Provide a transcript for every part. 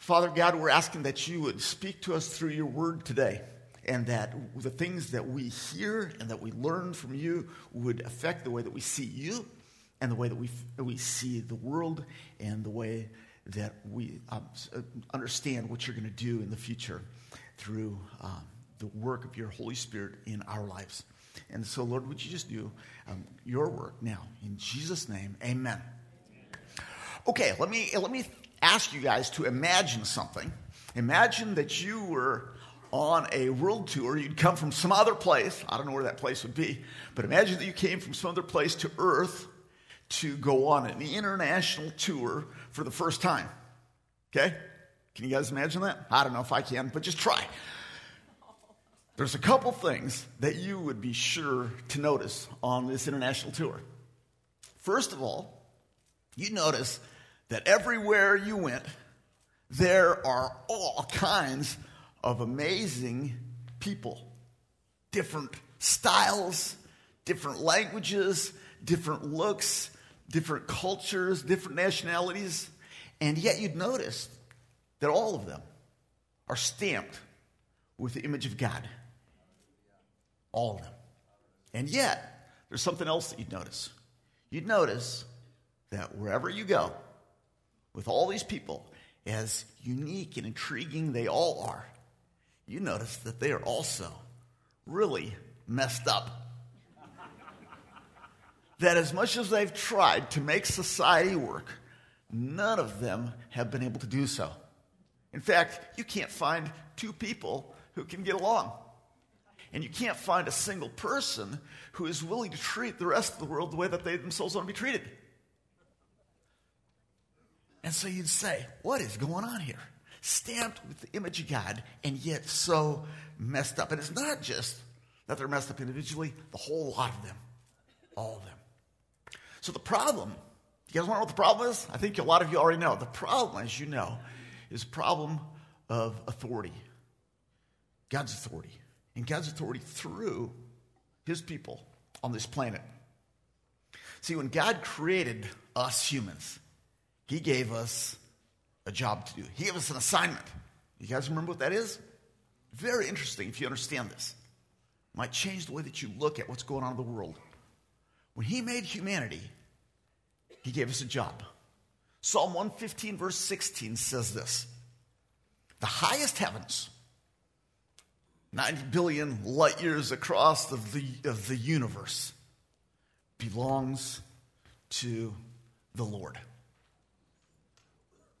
Father God, we're asking that you would speak to us through your word today and that the things that we hear and that we learn from you would affect the way that we see you and the way that we, we see the world and the way that we um, understand what you're going to do in the future through um, the work of your Holy Spirit in our lives. And so, Lord, would you just do um, your work now? In Jesus' name, amen. Okay, let me, let me ask you guys to imagine something. Imagine that you were on a world tour. You'd come from some other place. I don't know where that place would be, but imagine that you came from some other place to Earth to go on an international tour for the first time. Okay? Can you guys imagine that? I don't know if I can, but just try. There's a couple things that you would be sure to notice on this international tour. First of all, you notice that everywhere you went, there are all kinds of amazing people, different styles, different languages, different looks, different cultures, different nationalities, and yet you'd notice that all of them are stamped with the image of God. All of them. And yet, there's something else that you'd notice. You'd notice that wherever you go, with all these people, as unique and intriguing they all are, you notice that they are also really messed up. that as much as they've tried to make society work, none of them have been able to do so. In fact, you can't find two people who can get along. And you can't find a single person who is willing to treat the rest of the world the way that they themselves want to be treated. And so you'd say, what is going on here? Stamped with the image of God, and yet so messed up. And it's not just that they're messed up individually, the whole lot of them. All of them. So the problem, you guys want to know what the problem is? I think a lot of you already know. The problem, as you know, is problem of authority. God's authority. And God's authority through his people on this planet. See, when God created us humans, he gave us a job to do. He gave us an assignment. You guys remember what that is? Very interesting if you understand this. It might change the way that you look at what's going on in the world. When he made humanity, he gave us a job. Psalm 115, verse 16 says this The highest heavens, 90 billion light years across of the, of the universe, belongs to the Lord.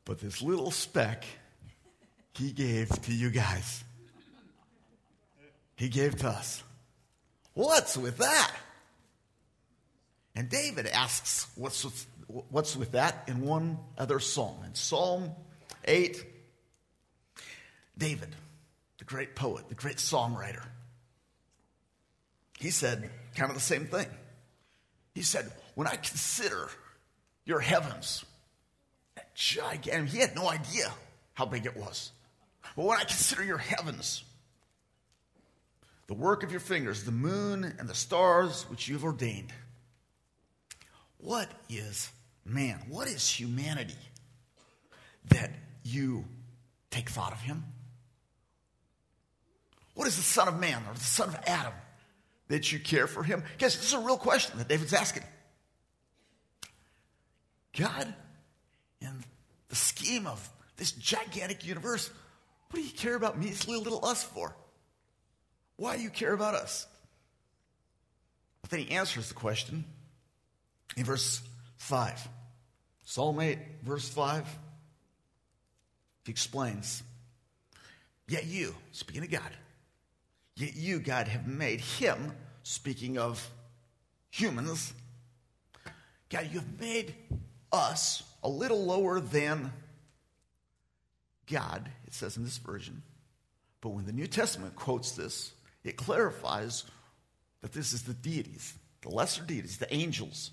But this little speck he gave to you guys. He gave to us. What's with that? And David asks, what's with, what's with that in one other psalm? In Psalm 8, David, the great poet, the great songwriter, he said kind of the same thing. He said, When I consider your heavens, gigantic. He had no idea how big it was. But when I consider your heavens, the work of your fingers, the moon and the stars which you've ordained, what is man? What is humanity that you take thought of him? What is the Son of Man or the Son of Adam that you care for him? Guys, this is a real question that David's asking. God in the scheme of this gigantic universe, what do you care about measly little us for? Why do you care about us? But then he answers the question in verse 5. Psalm 8, verse 5. He explains, Yet you, speaking of God, yet you, God, have made him, speaking of humans, God, you have made us a little lower than God, it says in this version. But when the New Testament quotes this, it clarifies that this is the deities, the lesser deities, the angels.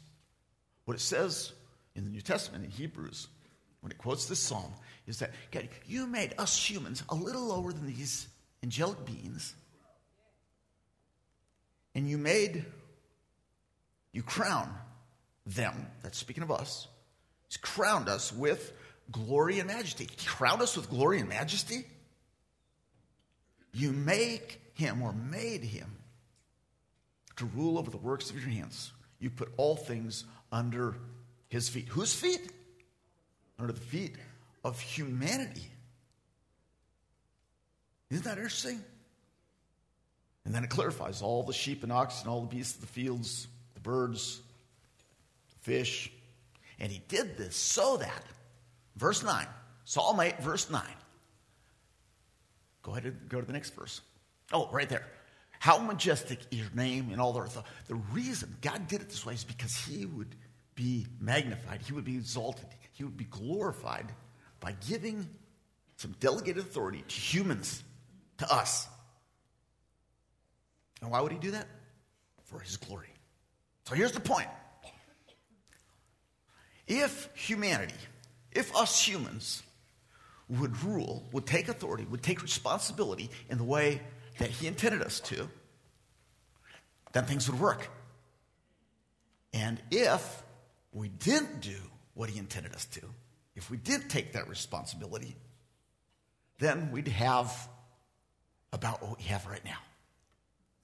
What it says in the New Testament in Hebrews, when it quotes this psalm, is that God, you made us humans a little lower than these angelic beings, and you made, you crown them, that's speaking of us, He's crowned us with glory and majesty. He crowned us with glory and majesty. You make him or made him to rule over the works of your hands. You put all things under his feet. Whose feet? Under the feet of humanity. Isn't that interesting? And then it clarifies all the sheep and oxen, all the beasts of the fields, the birds, the fish. And he did this so that, verse 9, Psalm 8, verse 9. Go ahead and go to the next verse. Oh, right there. How majestic is your name in all the earth. The reason God did it this way is because he would be magnified, he would be exalted, he would be glorified by giving some delegated authority to humans, to us. And why would he do that? For his glory. So here's the point. If humanity, if us humans would rule, would take authority, would take responsibility in the way that he intended us to, then things would work. And if we didn't do what he intended us to, if we didn't take that responsibility, then we'd have about what we have right now.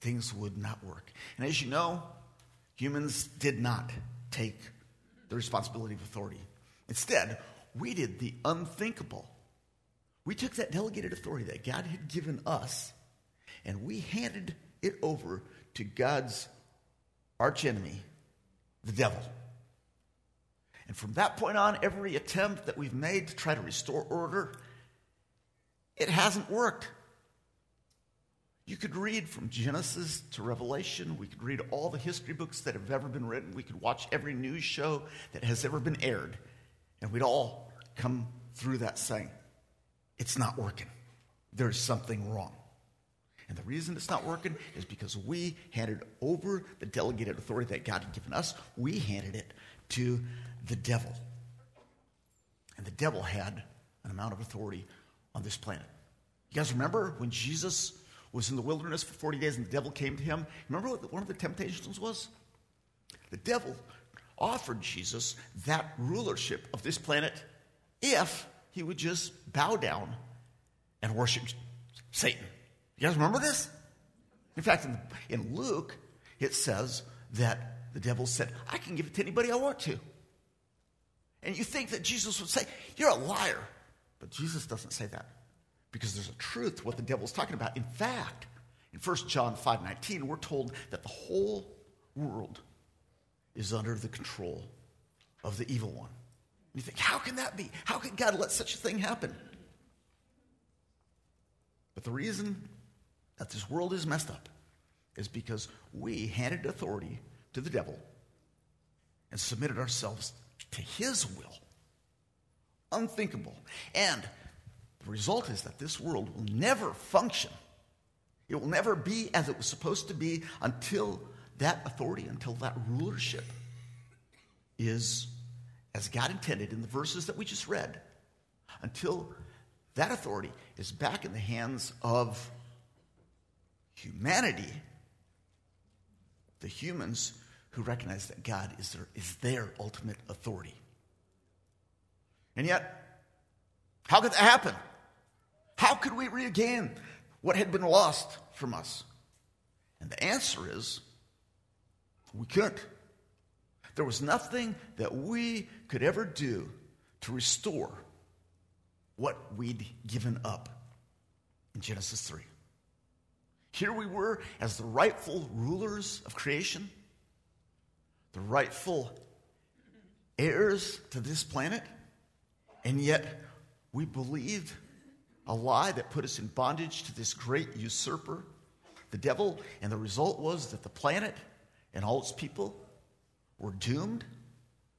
Things would not work. And as you know, humans did not take the responsibility of authority. Instead, we did the unthinkable. We took that delegated authority that God had given us and we handed it over to God's archenemy, the devil. And from that point on, every attempt that we've made to try to restore order, it hasn't worked. You could read from Genesis to Revelation. We could read all the history books that have ever been written. We could watch every news show that has ever been aired. And we'd all come through that saying, It's not working. There's something wrong. And the reason it's not working is because we handed over the delegated authority that God had given us, we handed it to the devil. And the devil had an amount of authority on this planet. You guys remember when Jesus was in the wilderness for 40 days and the devil came to him? Remember what one of the temptations was? The devil offered Jesus that rulership of this planet if he would just bow down and worship Satan. You guys remember this? In fact, in, in Luke, it says that the devil said, I can give it to anybody I want to. And you think that Jesus would say, You're a liar. But Jesus doesn't say that because there's a truth to what the devil's talking about. In fact, in 1 John 5 19, we're told that the whole world is under the control of the evil one. And you think, How can that be? How can God let such a thing happen? But the reason that this world is messed up is because we handed authority to the devil and submitted ourselves to his will. Unthinkable. And the result is that this world will never function. It will never be as it was supposed to be until that authority, until that rulership is as God intended in the verses that we just read, until that authority is back in the hands of humanity, the humans who recognize that God is their, is their ultimate authority. And yet, how could that happen? How could we regain what had been lost from us? And the answer is we couldn't. There was nothing that we could ever do to restore what we'd given up in Genesis 3. Here we were as the rightful rulers of creation, the rightful heirs to this planet, and yet we believed a lie that put us in bondage to this great usurper, the devil, and the result was that the planet and all its people were doomed.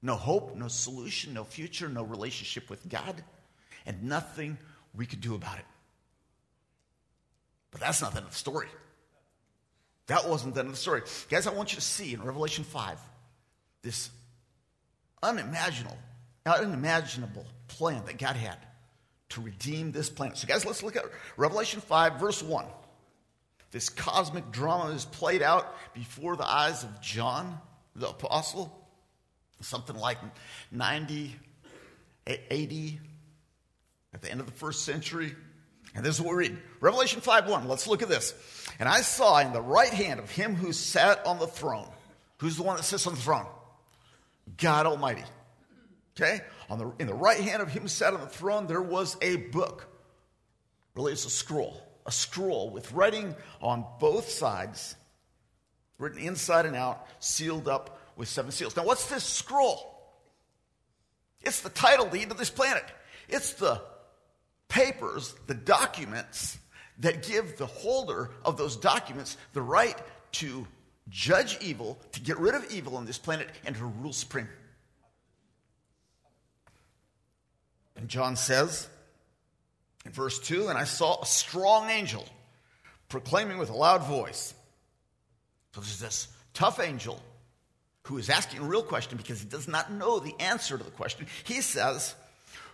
No hope, no solution, no future, no relationship with God, and nothing we could do about it. But that's not the end of the story. That wasn't the end of the story. Guys, I want you to see in Revelation 5 this unimaginable, unimaginable plan that God had to redeem this planet. So, guys, let's look at Revelation 5, verse 1. This cosmic drama is played out before the eyes of John, the apostle, something like 90 AD at the end of the first century. And this is what we read Revelation 5 1. Let's look at this. And I saw in the right hand of him who sat on the throne. Who's the one that sits on the throne? God Almighty. Okay? On the, in the right hand of him sat on the throne, there was a book. Really, it's a scroll. A scroll with writing on both sides, written inside and out, sealed up with seven seals. Now, what's this scroll? It's the title deed of this planet. It's the papers, the documents that give the holder of those documents the right to judge evil, to get rid of evil on this planet, and to rule supreme. And John says in verse 2 And I saw a strong angel proclaiming with a loud voice. So there's this tough angel who is asking a real question because he does not know the answer to the question. He says,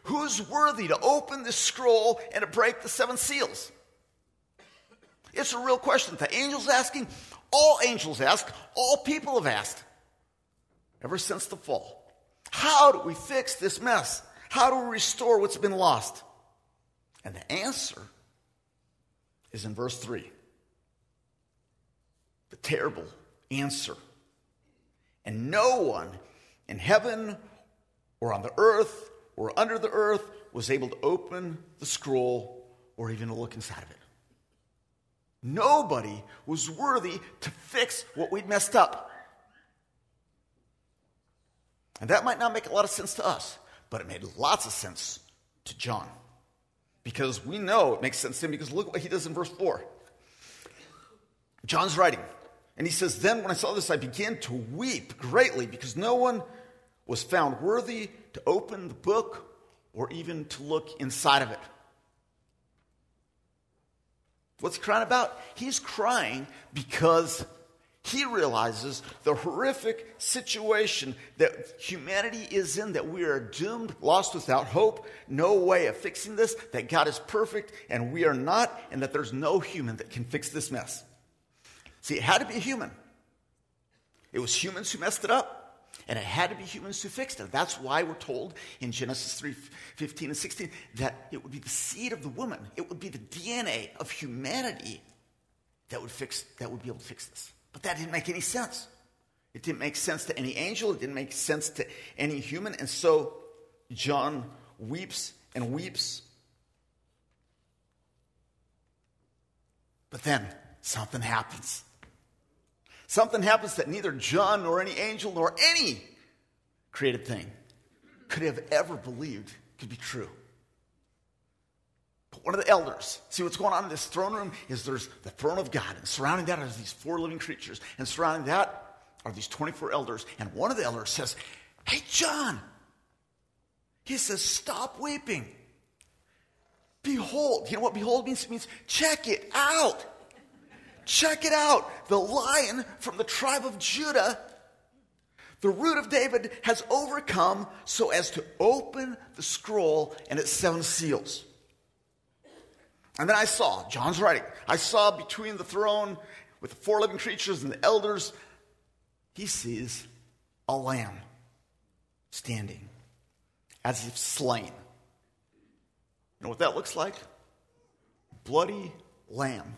Who's worthy to open this scroll and to break the seven seals? It's a real question. The angel's asking, all angels ask, all people have asked ever since the fall. How do we fix this mess? How do we restore what's been lost? And the answer is in verse 3. The terrible answer. And no one in heaven or on the earth or under the earth was able to open the scroll or even to look inside of it. Nobody was worthy to fix what we'd messed up. And that might not make a lot of sense to us, but it made lots of sense to John. Because we know it makes sense to him because look what he does in verse 4. John's writing, and he says, Then when I saw this, I began to weep greatly because no one was found worthy to open the book or even to look inside of it. What's he crying about? He's crying because he realizes the horrific situation that humanity is in, that we are doomed, lost without hope, no way of fixing this, that God is perfect and we are not, and that there's no human that can fix this mess. See, it had to be human. It was humans who messed it up. And it had to be humans who fixed it. That's why we're told in Genesis 3 15 and 16 that it would be the seed of the woman, it would be the DNA of humanity that would, fix, that would be able to fix this. But that didn't make any sense. It didn't make sense to any angel, it didn't make sense to any human. And so John weeps and weeps. But then something happens. Something happens that neither John nor any angel nor any created thing could have ever believed could be true. One of the elders, see what's going on in this throne room is there's the throne of God, and surrounding that are these four living creatures, and surrounding that are these 24 elders. And one of the elders says, Hey, John, he says, Stop weeping. Behold, you know what behold means? It means check it out. Check it out. The lion from the tribe of Judah, the root of David, has overcome so as to open the scroll and its seven seals. And then I saw, John's writing, I saw between the throne with the four living creatures and the elders, he sees a lamb standing as if slain. You know what that looks like? Bloody lamb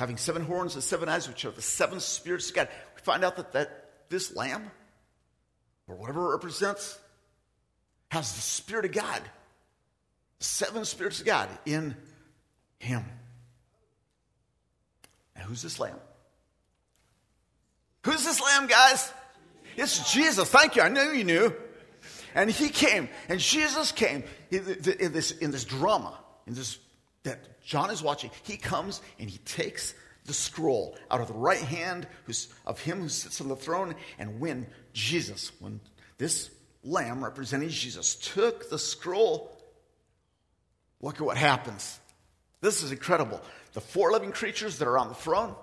having seven horns and seven eyes, which are the seven spirits of God. We find out that, that this lamb, or whatever it represents, has the Spirit of God, seven spirits of God in him. And who's this lamb? Who's this lamb, guys? It's Jesus. Thank you. I knew you knew. And he came, and Jesus came in this, in this drama, in this that John is watching, he comes and he takes the scroll out of the right hand of him who sits on the throne. And when Jesus, when this lamb representing Jesus took the scroll, look at what happens. This is incredible. The four living creatures that are on the throne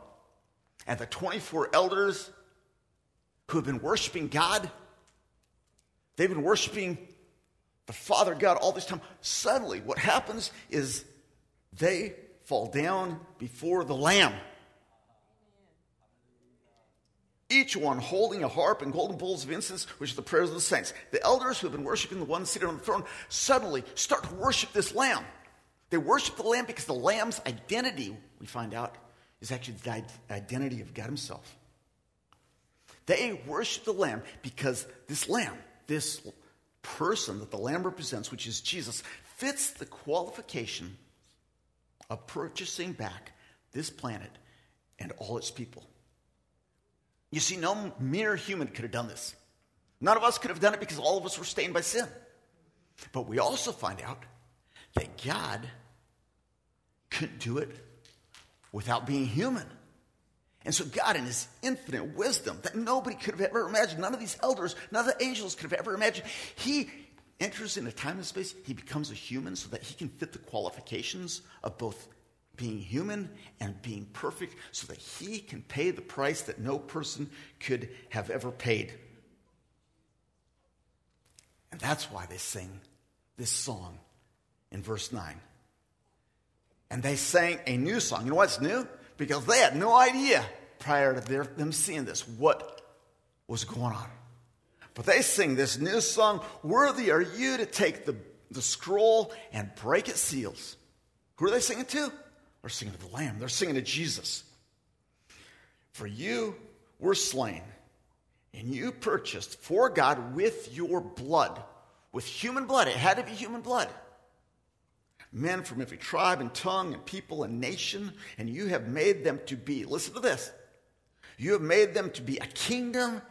and the 24 elders who have been worshiping God, they've been worshiping the Father God all this time. Suddenly, what happens is they fall down before the Lamb. Each one holding a harp and golden bowls of incense, which are the prayers of the saints. The elders who have been worshiping the one seated on the throne suddenly start to worship this lamb. They worship the lamb because the lamb's identity, we find out, is actually the identity of God Himself. They worship the lamb because this lamb, this person that the lamb represents, which is Jesus, fits the qualification of purchasing back this planet and all its people. You see, no mere human could have done this. None of us could have done it because all of us were stained by sin. But we also find out that God couldn't do it without being human. And so, God, in His infinite wisdom that nobody could have ever imagined, none of these elders, none of the angels could have ever imagined, He enters into time and space. He becomes a human so that He can fit the qualifications of both being human and being perfect so that he can pay the price that no person could have ever paid. And that's why they sing this song in verse 9. And they sang a new song. You know what's new? Because they had no idea prior to their, them seeing this what was going on. But they sing this new song Worthy are you to take the, the scroll and break its seals. Who are they singing to? They're singing to the Lamb, they're singing to Jesus. For you were slain, and you purchased for God with your blood, with human blood. It had to be human blood. Men from every tribe and tongue and people and nation, and you have made them to be, listen to this, you have made them to be a kingdom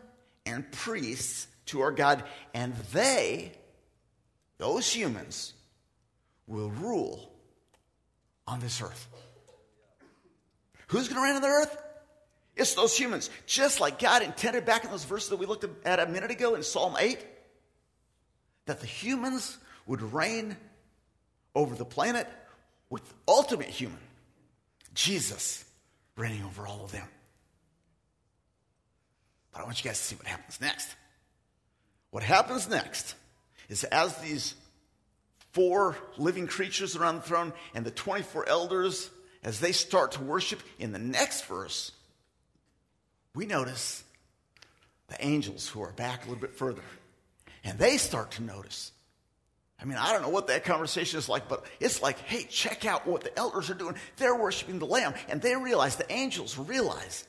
and priests to our God, and they, those humans, will rule on this earth. Who's going to reign on the earth? It's those humans. Just like God intended back in those verses that we looked at a minute ago in Psalm 8, that the humans would reign over the planet with ultimate human, Jesus, reigning over all of them. But I want you guys to see what happens next. What happens next is as these four living creatures around the throne and the 24 elders as they start to worship in the next verse, we notice the angels who are back a little bit further. And they start to notice. I mean, I don't know what that conversation is like, but it's like, hey, check out what the elders are doing. They're worshiping the Lamb. And they realize, the angels realize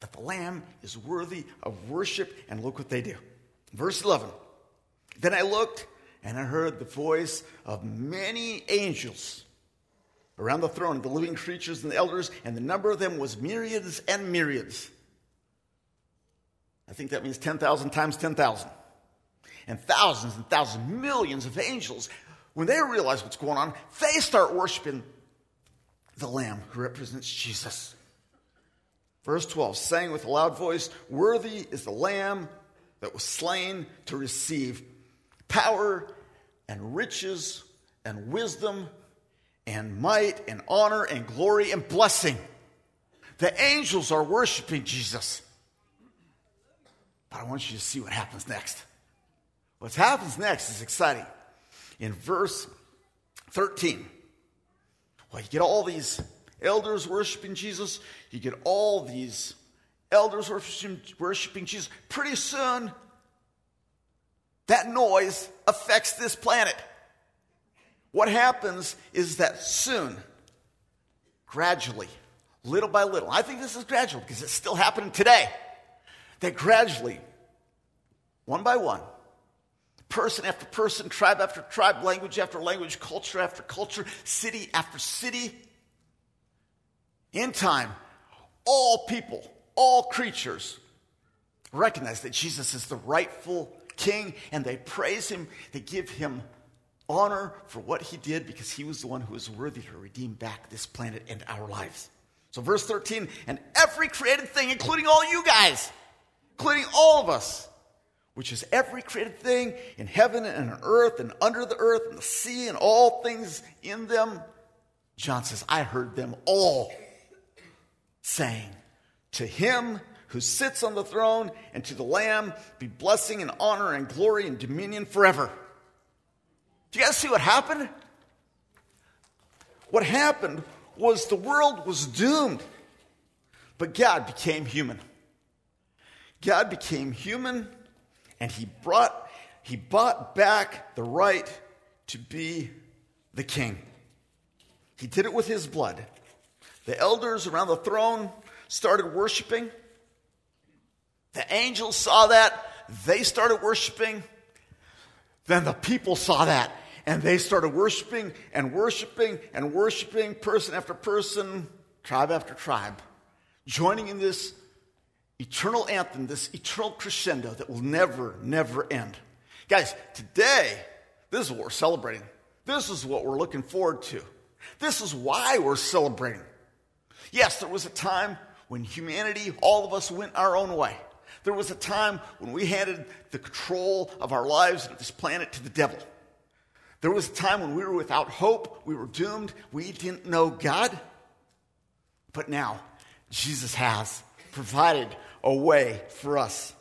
that the Lamb is worthy of worship. And look what they do. Verse 11. Then I looked and I heard the voice of many angels around the throne, the living creatures and the elders, and the number of them was myriads and myriads. I think that means 10,000 times 10,000. And thousands and thousands, millions of angels, when they realize what's going on, they start worshiping the Lamb who represents Jesus. Verse 12, saying with a loud voice, Worthy is the Lamb that was slain to receive power and riches and wisdom and might and honor and glory and blessing. The angels are worshiping Jesus. But I want you to see what happens next. What happens next is exciting. In verse 13, well, you get all these elders worshiping Jesus, you get all these elders worshiping, Jesus. Pretty soon, that noise affects this planet. What happens is that soon, gradually, little by little, I think this is gradual because it's still happening today, that gradually, one by one, person after person, tribe after tribe, language after language, culture after culture, city after city, in time, all people, all creatures recognize that Jesus is the rightful king and they praise him, they give him honor for what he did because he was the one who was worthy to redeem back this planet and our lives. So, verse 13, and every created thing, including all you guys, including all of us, which is every created thing in heaven and on earth and under the earth and the sea and all things in them. John says, I heard them all saying, To him who sits on the throne and to the Lamb be blessing and honor and glory and dominion forever. Do you guys see what happened? What happened was the world was doomed, but God became human. God became human and he brought he bought back the right to be the king. He did it with his blood. The elders around the throne started worshiping. The angels saw that. They started worshiping. Then the people saw that and they started worshiping and worshiping and worshiping, person after person, tribe after tribe, joining in this eternal anthem, this eternal crescendo that will never, never end. Guys, today, this is what we're celebrating. This is what we're looking forward to. This is why we're celebrating. Yes, there was a time when humanity, all of us went our own way. There was a time when we handed the control of our lives and this planet to the devil. There was a time when we were without hope, we were doomed, we didn't know God. But now, Jesus has provided a way for us.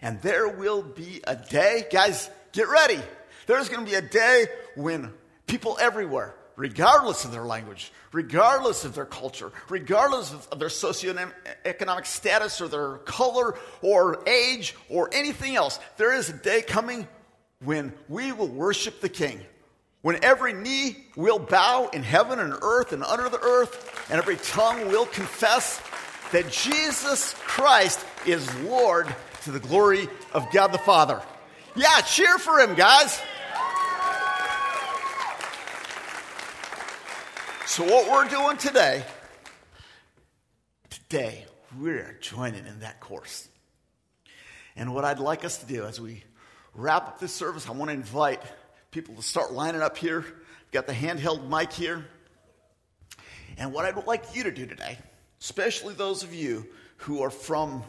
And there will be a day, guys, get ready. There's going to be a day when people everywhere, regardless of their language, regardless of their culture, regardless of their socioeconomic status or their color or age or anything else, there is a day coming when we will worship the King. When every knee will bow in heaven and earth and under the earth, and every tongue will confess that Jesus Christ is Lord to the glory of God the Father. Yeah, cheer for him, guys. So, what we're doing today, today, we're joining in that course. And what I'd like us to do as we wrap up this service, I want to invite people to start lining up here. We've got the handheld mic here. And what I'd like you to do today, especially those of you who are from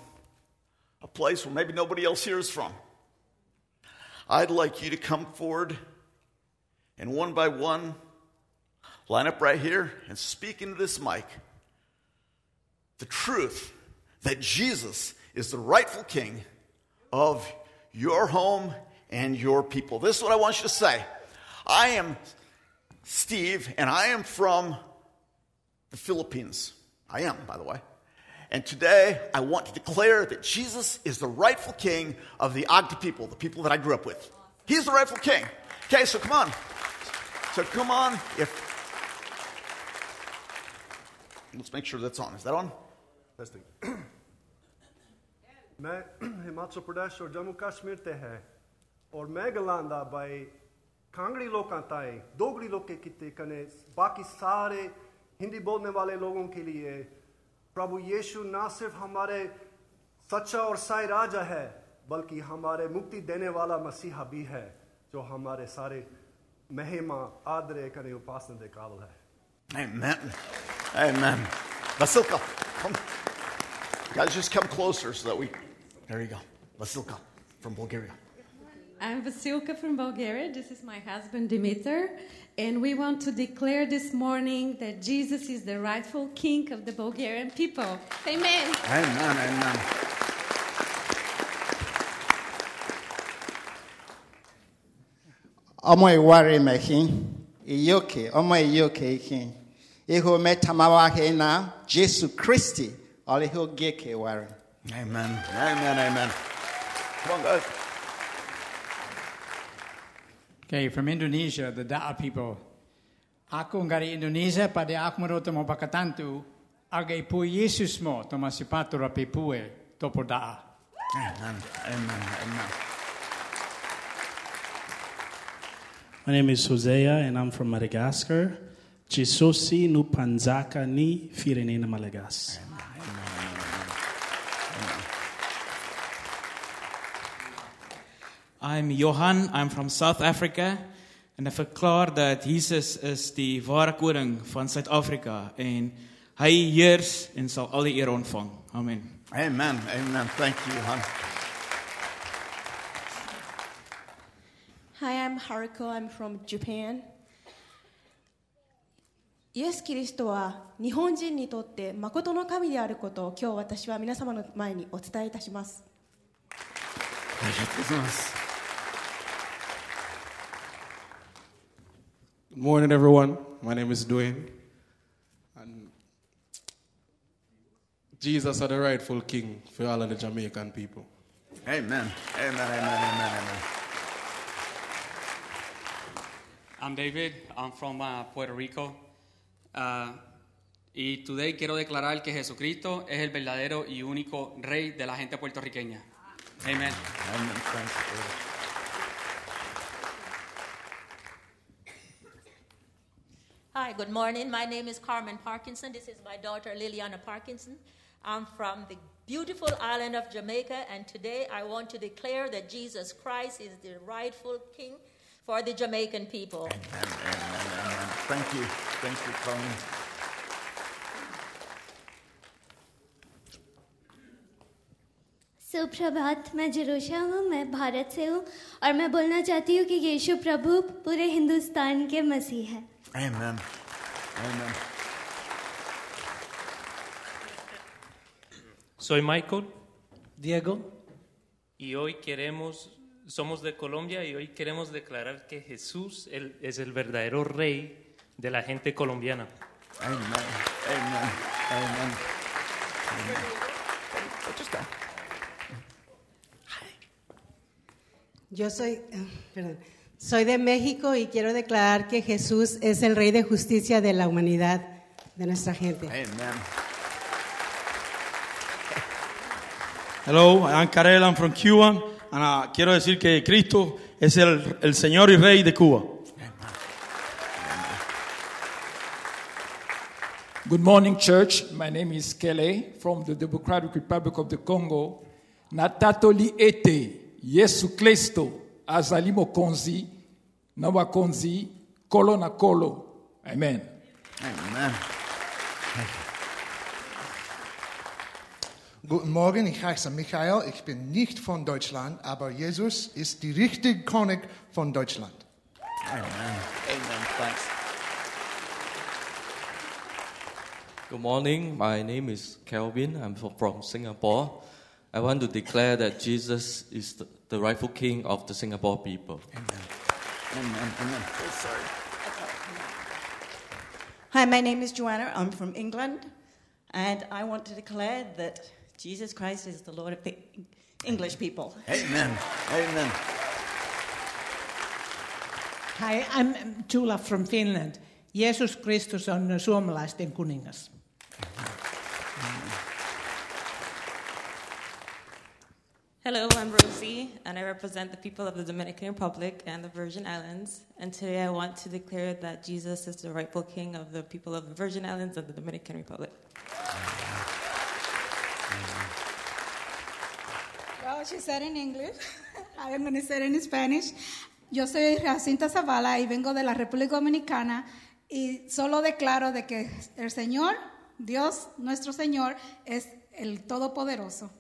a place where maybe nobody else here is from, I'd like you to come forward and one by one line up right here and speak into this mic the truth that Jesus is the rightful king of your home and your people. This is what I want you to say. I am Steve, and I am from the Philippines. I am, by the way. And today, I want to declare that Jesus is the rightful king of the Agta people, the people that I grew up with. He's the rightful king. Okay, so come on. So come on. If let's make sure that's on. Is that on? Testing. मैं हिमाचल प्रदेश और जम्मू कश्मीर ते है और मैं गलांदा भाई कांगड़ी लोग ताए दोगड़ी लोग के किते कने बाकी सारे हिंदी बोलने वाले लोगों के लिए प्रभु यीशु ना सिर्फ़ हमारे सच्चा और साई राजा है बल्कि हमारे मुक्ति देने वाला मसीहा भी है जो हमारे सारे महिमा आदरे करे उपासना दे काबल है Amen. Amen. Vasilka, come. Guys, just come closer so that we there you go. Vasilka from Bulgaria. I'm Vasilka from Bulgaria. This is my husband Dimitar. And we want to declare this morning that Jesus is the rightful king of the Bulgarian people. Amen. Amen. Amen. ọmọ ìwárí mẹ̀kín ìyókè ọmọ ìyókè ìkín ihu mẹ́tàmáwáhé na jésù kristi ọ̀lẹ́hó gẹ́kẹ̀ wárí. Amen. Amen. Amen. Come on, guys. Okay, from Indonesia, the Da'a people. Aku ngari Indonesia, pada ako maroto mo pakatantu, agay po Yesus mo, tomasipato rapi pue, topo Da'a. Amen. Amen. Amen. My name is Hosea and I'm from Madagascar. Chisosi nu panzaka ni firenena Malagas. I'm Johan, I'm from South Africa en ek verklaar dat Jesus is die ware koning van Suid-Afrika en hy heers en sal al die eer ontvang. Amen. Amen. Amen. Thank you, hon. Hi, I'm Haruko. I'm from Japan. イエス・キリストは日本人にとって誠の神であることを今日私は皆様の前にお伝えいたします。ありがとうございます。Good morning, everyone. My name is Dwayne. And Jesus are the rightful king for all of the Jamaican people. Amen. Amen. Amen. Amen. Amen. I'm David. I'm from uh, Puerto Rico. Uh, y today quiero declarar que Jesucristo es el verdadero y único rey de la gente puertorriqueña. Amen. Amen. Thanks, brother. Hi, good morning. My name is Carmen Parkinson. This is my daughter Liliana Parkinson. I'm from the beautiful island of Jamaica, and today I want to declare that Jesus Christ is the rightful king for the Jamaican people. Amen. Amen. Amen. Thank you. Thank you, Carmen. सुप्रभात मैं जरोशा हूँ मैं भारत से हूँ और मैं बोलना चाहती हूँ कि यीशु प्रभु पूरे हिंदुस्तान के मसीह हैं Amen. Amen. Soy Michael. Diego. Y hoy queremos, somos de Colombia y hoy queremos declarar que Jesús él es el verdadero rey de la gente colombiana. Amen. Amen. Amen. Amen. Just that. Yo soy, eh, perdón, soy de México y quiero declarar que Jesús es el Rey de justicia de la humanidad, de nuestra gente. Amen. Hello, I'm Karel, I'm from Cuba. And, uh, quiero decir que Cristo es el, el Señor y Rey de Cuba. Good morning, church. My name is Kele from the Democratic Republic of the Congo. Natatoli ete Yesu Kristo azali mokonzi na wakonzi kolo na kolo. Amen. Amen. Guten Morgen, ich heiße Michael. Ich bin nicht von Deutschland, aber Jesus ist die richtige König von Deutschland. Amen. Amen. Thanks. Good morning. My name is Kelvin. I'm from Singapore. I want to declare that Jesus is the, the rightful king of the Singapore people. Amen. Amen. Oh, sorry. Hi, my name is Joanna. I'm from England, and I want to declare that Jesus Christ is the Lord of the English people. Amen. Amen. Hi, I'm Tula from Finland. Jeesus Kristus on suomalaisten kuningas. Hello, I'm Rosie, and I represent the people of the Dominican Republic and the Virgin Islands. And today I want to declare that Jesus is the rightful king of the people of the Virgin Islands and the Dominican Republic. Well, she said in English. I am going to say it in Spanish. Yo soy Jacinta Zavala y vengo de la República Dominicana y solo declaro de que el Señor, Dios, nuestro Señor, es el Todopoderoso.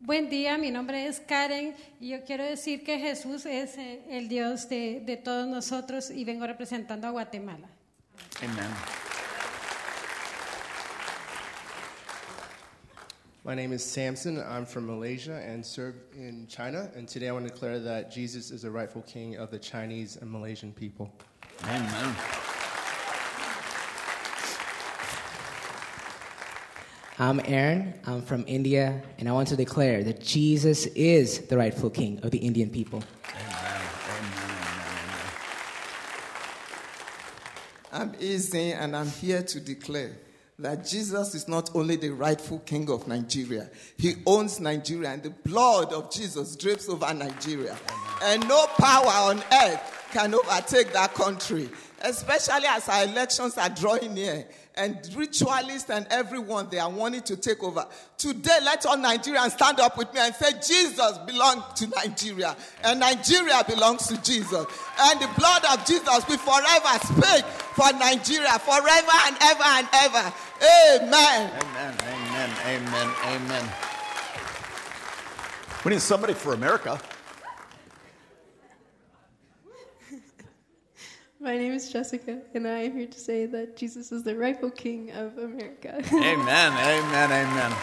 Buen día, mi nombre es Karen y yo quiero decir que Jesús es eh, el Dios de, de todos nosotros y vengo representando a Guatemala. Amen. My name is Samson. I'm from Malaysia and serve in China. And today I want to declare that Jesus is the rightful king of the Chinese and Malaysian people. Amen. I'm Aaron. I'm from India, and I want to declare that Jesus is the rightful king of the Indian people. I'm Izzy, and I'm here to declare that Jesus is not only the rightful king of Nigeria, he owns Nigeria, and the blood of Jesus drips over Nigeria. And no power on earth can overtake that country, especially as our elections are drawing near. And ritualists and everyone they are wanting to take over. Today, let all Nigerians stand up with me and say, Jesus belongs to Nigeria, and Nigeria belongs to Jesus. And the blood of Jesus will forever speak for Nigeria, forever and ever and ever. Amen. Amen. Amen. Amen. Amen. We need somebody for America. My name is Jessica, and I am here to say that Jesus is the rightful king of America. Amen. Amen. Amen.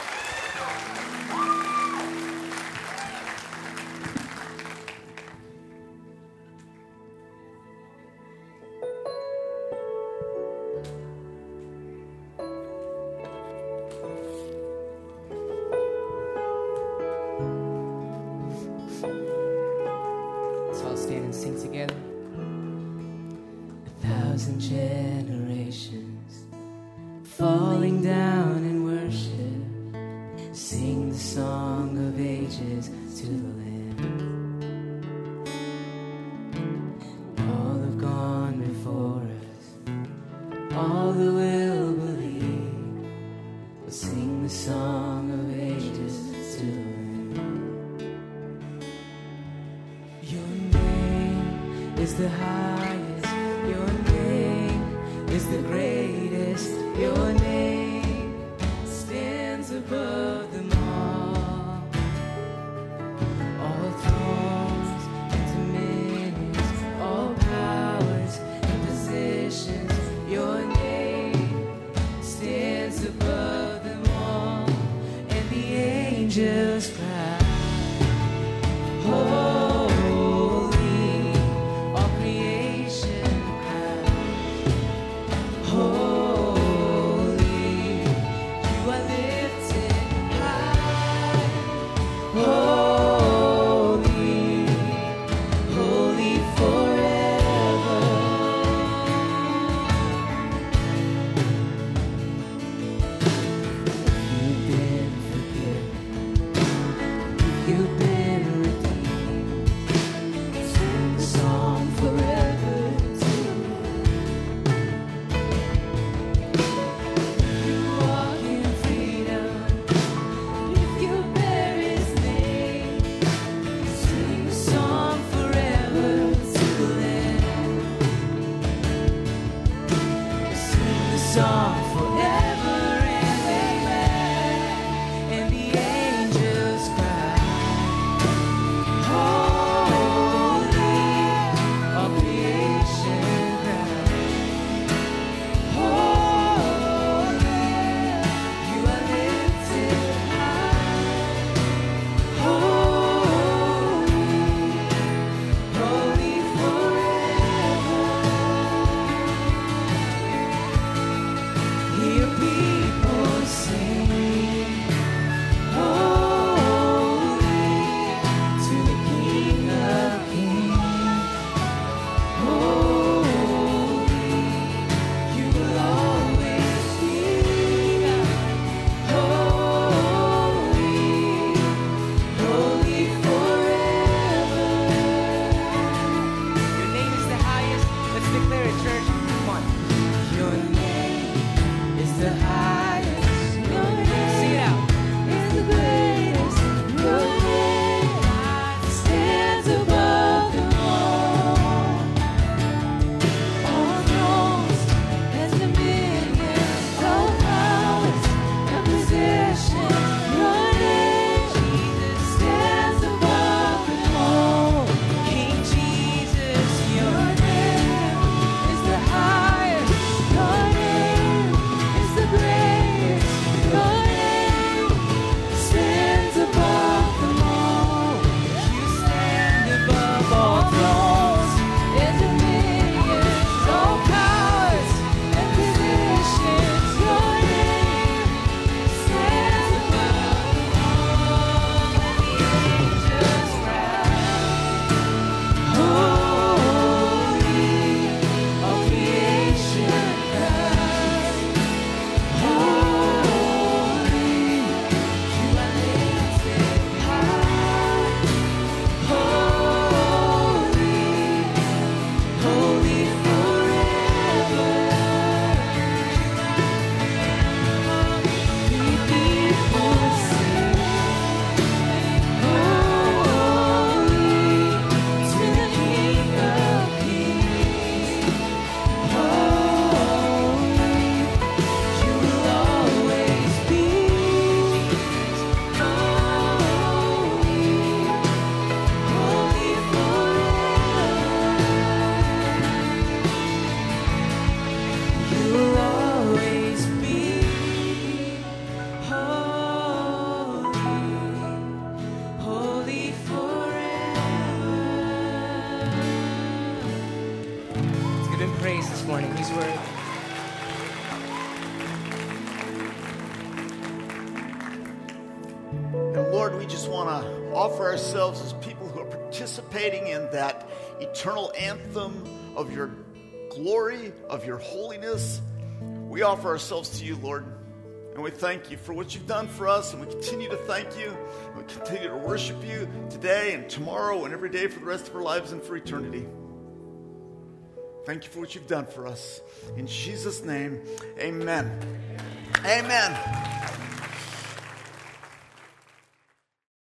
Eternal anthem of your glory, of your holiness. We offer ourselves to you, Lord. And we thank you for what you've done for us, and we continue to thank you. We continue to worship you today and tomorrow and every day for the rest of our lives and for eternity. Thank you for what you've done for us. In Jesus' name, amen. Amen.